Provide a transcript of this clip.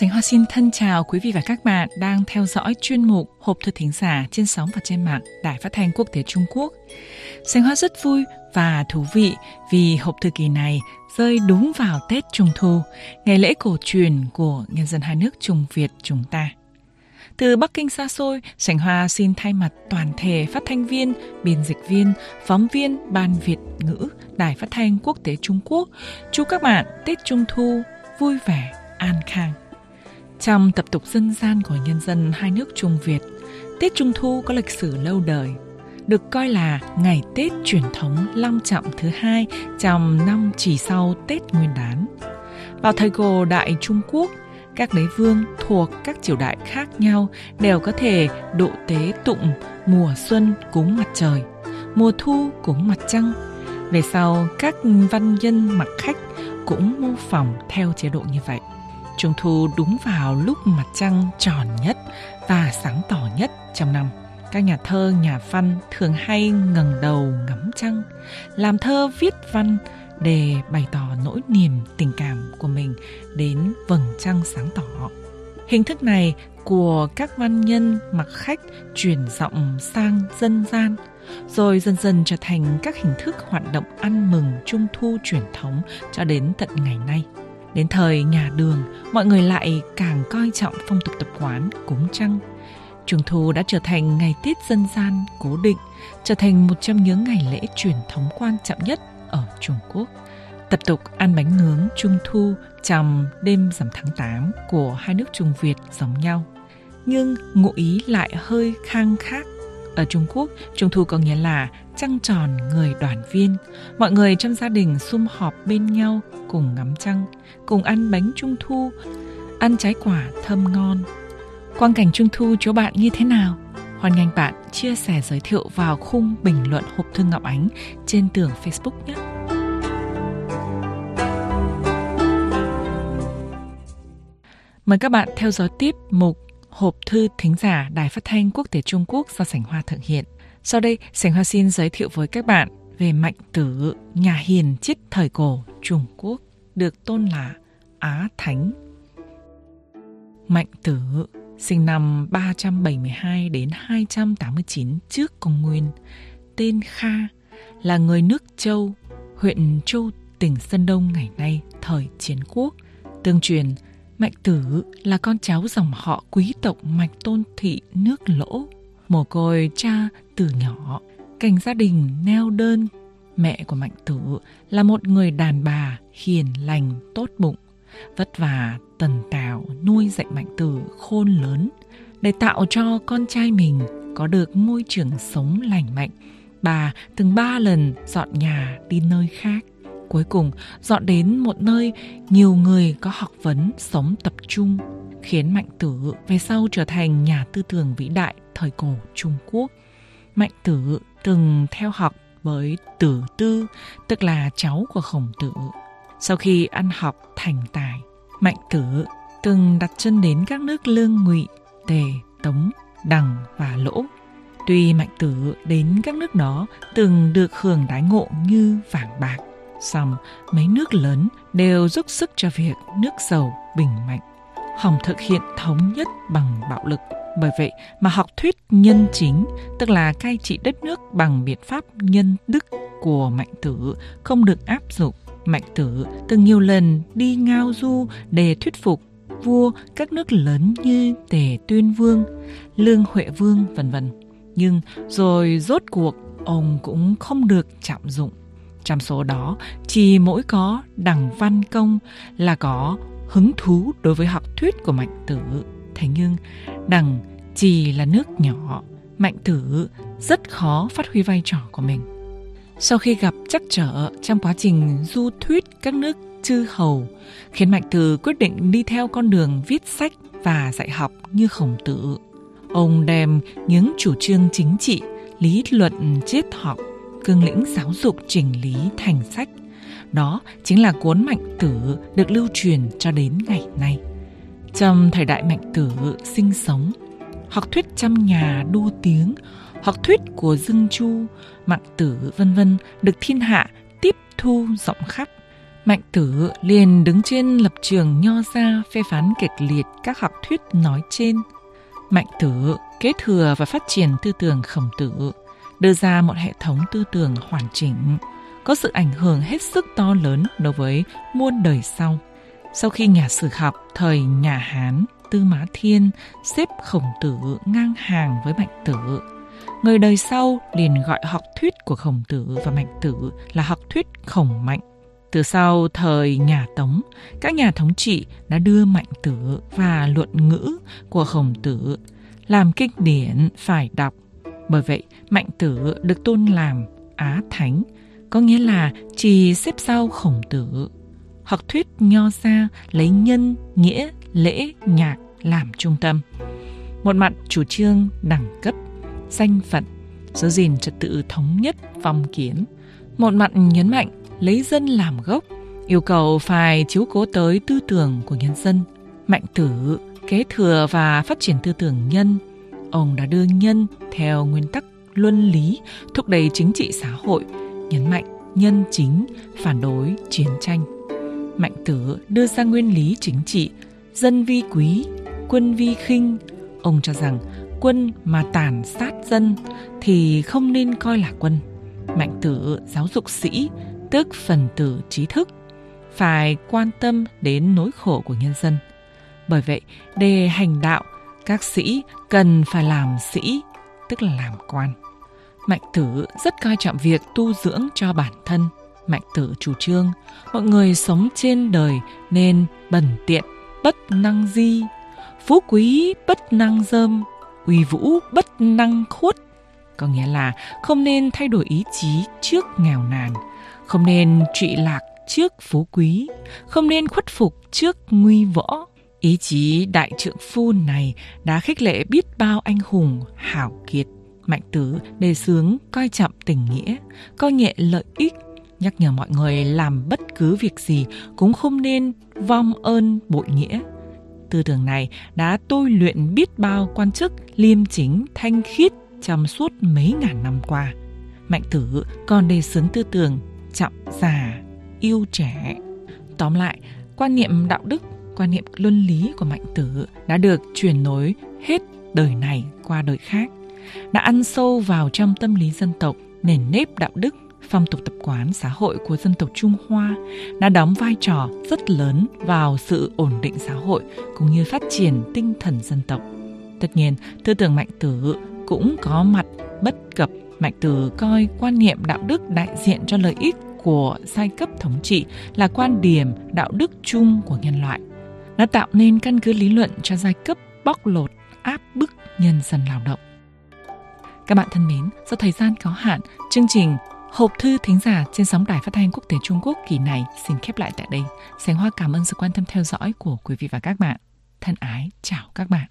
Sánh Hoa xin thân chào quý vị và các bạn đang theo dõi chuyên mục Hộp thư thính giả trên sóng và trên mạng Đài Phát thanh Quốc tế Trung Quốc. Sánh Hoa rất vui và thú vị vì hộp thư kỳ này rơi đúng vào Tết Trung Thu, ngày lễ cổ truyền của nhân dân hai nước Trung Việt chúng ta. Từ Bắc Kinh xa xôi, Sảnh Hoa xin thay mặt toàn thể phát thanh viên, biên dịch viên, phóng viên Ban Việt ngữ Đài Phát thanh Quốc tế Trung Quốc chúc các bạn Tết Trung Thu vui vẻ, an khang. Trong tập tục dân gian của nhân dân hai nước Trung Việt, Tết Trung Thu có lịch sử lâu đời, được coi là ngày Tết truyền thống long trọng thứ hai trong năm chỉ sau Tết Nguyên đán. Vào thời cổ đại Trung Quốc, các đế vương thuộc các triều đại khác nhau đều có thể độ tế tụng mùa xuân cúng mặt trời, mùa thu cúng mặt trăng. Về sau, các văn nhân mặc khách cũng mô phỏng theo chế độ như vậy. Trung thu đúng vào lúc mặt trăng tròn nhất và sáng tỏ nhất trong năm. Các nhà thơ, nhà văn thường hay ngẩng đầu ngắm trăng, làm thơ viết văn để bày tỏ nỗi niềm tình cảm của mình đến vầng trăng sáng tỏ. Hình thức này của các văn nhân mặc khách chuyển giọng sang dân gian, rồi dần dần trở thành các hình thức hoạt động ăn mừng trung thu truyền thống cho đến tận ngày nay. Đến thời nhà đường, mọi người lại càng coi trọng phong tục tập quán cúng trăng. Trung thu đã trở thành ngày Tết dân gian cố định, trở thành một trong những ngày lễ truyền thống quan trọng nhất ở Trung Quốc. Tập tục ăn bánh nướng Trung thu trong đêm rằm tháng 8 của hai nước Trung Việt giống nhau. Nhưng ngụ ý lại hơi khang khác. Ở Trung Quốc, Trung thu có nghĩa là trăng tròn người đoàn viên. Mọi người trong gia đình sum họp bên nhau cùng ngắm trăng, cùng ăn bánh Trung thu, ăn trái quả thơm ngon. Quang cảnh Trung thu chỗ bạn như thế nào? Hoan nghênh bạn chia sẻ giới thiệu vào khung bình luận hộp thư Ngọc Ánh trên tường Facebook nhé. Mời các bạn theo dõi tiếp mục Hộp thư thính giả Đài Phát thanh Quốc tế Trung Quốc do Sảnh Hoa thực hiện. Sau đây, Sảnh Hoa xin giới thiệu với các bạn về Mạnh Tử, nhà hiền triết thời cổ Trung Quốc, được tôn là Á Thánh. Mạnh Tử sinh năm 372 đến 289 trước công nguyên, tên Kha, là người nước Châu, huyện Châu, tỉnh Sơn Đông ngày nay, thời chiến quốc. Tương truyền, Mạnh Tử là con cháu dòng họ quý tộc Mạch Tôn Thị nước Lỗ, mồ côi cha từ nhỏ, cảnh gia đình neo đơn. Mẹ của Mạnh Tử là một người đàn bà hiền lành, tốt bụng, vất vả tần tảo nuôi dạy Mạnh Tử khôn lớn để tạo cho con trai mình có được môi trường sống lành mạnh. Bà từng ba lần dọn nhà đi nơi khác cuối cùng dọn đến một nơi nhiều người có học vấn sống tập trung, khiến Mạnh Tử về sau trở thành nhà tư tưởng vĩ đại thời cổ Trung Quốc. Mạnh Tử từng theo học với Tử Tư, tức là cháu của Khổng Tử. Sau khi ăn học thành tài, Mạnh Tử từng đặt chân đến các nước Lương Ngụy, Tề, Tống, Đằng và Lỗ. Tuy Mạnh Tử đến các nước đó từng được hưởng đái ngộ như vàng bạc, Xong, mấy nước lớn đều giúp sức cho việc nước giàu bình mạnh. Hòng thực hiện thống nhất bằng bạo lực. Bởi vậy mà học thuyết nhân chính, tức là cai trị đất nước bằng biện pháp nhân đức của Mạnh Tử không được áp dụng. Mạnh Tử từng nhiều lần đi ngao du để thuyết phục vua các nước lớn như Tề Tuyên Vương, Lương Huệ Vương vân vân. Nhưng rồi rốt cuộc ông cũng không được chạm dụng trong số đó, chỉ mỗi có đằng văn công là có hứng thú đối với học thuyết của Mạnh Tử. Thế nhưng, đằng chỉ là nước nhỏ, Mạnh Tử rất khó phát huy vai trò của mình. Sau khi gặp chắc trở trong quá trình du thuyết các nước chư hầu, khiến Mạnh Tử quyết định đi theo con đường viết sách và dạy học như khổng tử. Ông đem những chủ trương chính trị, lý luận triết học cương lĩnh giáo dục chỉnh lý thành sách. Đó chính là cuốn Mạnh Tử được lưu truyền cho đến ngày nay. Trong thời đại Mạnh Tử sinh sống, học thuyết trăm nhà đua tiếng, học thuyết của Dương Chu, Mạnh Tử vân vân được thiên hạ tiếp thu rộng khắp. Mạnh Tử liền đứng trên lập trường nho gia phê phán kịch liệt các học thuyết nói trên. Mạnh Tử kế thừa và phát triển tư tưởng khổng tử, đưa ra một hệ thống tư tưởng hoàn chỉnh, có sự ảnh hưởng hết sức to lớn đối với muôn đời sau. Sau khi nhà sử học thời nhà Hán Tư Mã Thiên xếp khổng tử ngang hàng với Mạnh Tử, người đời sau liền gọi học thuyết của khổng tử và Mạnh Tử là học thuyết khổng mạnh. Từ sau thời nhà Tống, các nhà thống trị đã đưa Mạnh Tử và luận ngữ của khổng tử làm kinh điển phải đọc. Bởi vậy, Mạnh Tử được tôn làm Á Thánh, có nghĩa là chỉ xếp sau khổng tử. Học thuyết nho gia lấy nhân, nghĩa, lễ, nhạc làm trung tâm. Một mặt chủ trương đẳng cấp, danh phận, giữ gìn trật tự thống nhất phong kiến. Một mặt nhấn mạnh lấy dân làm gốc, yêu cầu phải chiếu cố tới tư tưởng của nhân dân. Mạnh tử kế thừa và phát triển tư tưởng nhân. Ông đã đưa nhân theo nguyên tắc luân lý, thúc đẩy chính trị xã hội, nhấn mạnh nhân chính, phản đối chiến tranh. Mạnh tử đưa ra nguyên lý chính trị, dân vi quý, quân vi khinh. Ông cho rằng quân mà tàn sát dân thì không nên coi là quân. Mạnh tử giáo dục sĩ, tức phần tử trí thức, phải quan tâm đến nỗi khổ của nhân dân. Bởi vậy, để hành đạo, các sĩ cần phải làm sĩ, tức là làm quan. Mạnh tử rất coi trọng việc tu dưỡng cho bản thân. Mạnh tử chủ trương, mọi người sống trên đời nên bẩn tiện, bất năng di, phú quý bất năng dơm, uy vũ bất năng khuất. Có nghĩa là không nên thay đổi ý chí trước nghèo nàn, không nên trụy lạc trước phú quý, không nên khuất phục trước nguy võ. Ý chí đại trượng phu này đã khích lệ biết bao anh hùng hảo kiệt. Mạnh tử đề xướng coi trọng tình nghĩa, coi nhẹ lợi ích, nhắc nhở mọi người làm bất cứ việc gì cũng không nên vong ơn bội nghĩa. Tư tưởng này đã tôi luyện biết bao quan chức liêm chính thanh khiết trong suốt mấy ngàn năm qua. Mạnh tử còn đề xướng tư tưởng trọng già, yêu trẻ. Tóm lại, quan niệm đạo đức, quan niệm luân lý của Mạnh tử đã được truyền nối hết đời này qua đời khác, đã ăn sâu vào trong tâm lý dân tộc, nền nếp đạo đức phong tục tập quán xã hội của dân tộc Trung Hoa đã đóng vai trò rất lớn vào sự ổn định xã hội cũng như phát triển tinh thần dân tộc. Tất nhiên, tư tưởng mạnh tử cũng có mặt bất cập. Mạnh tử coi quan niệm đạo đức đại diện cho lợi ích của giai cấp thống trị là quan điểm đạo đức chung của nhân loại. Nó tạo nên căn cứ lý luận cho giai cấp bóc lột, áp bức nhân dân lao động. Các bạn thân mến, do thời gian có hạn, chương trình Hộp thư thính giả trên sóng đài phát thanh quốc tế Trung Quốc kỳ này xin khép lại tại đây. Sánh Hoa cảm ơn sự quan tâm theo dõi của quý vị và các bạn. Thân ái, chào các bạn.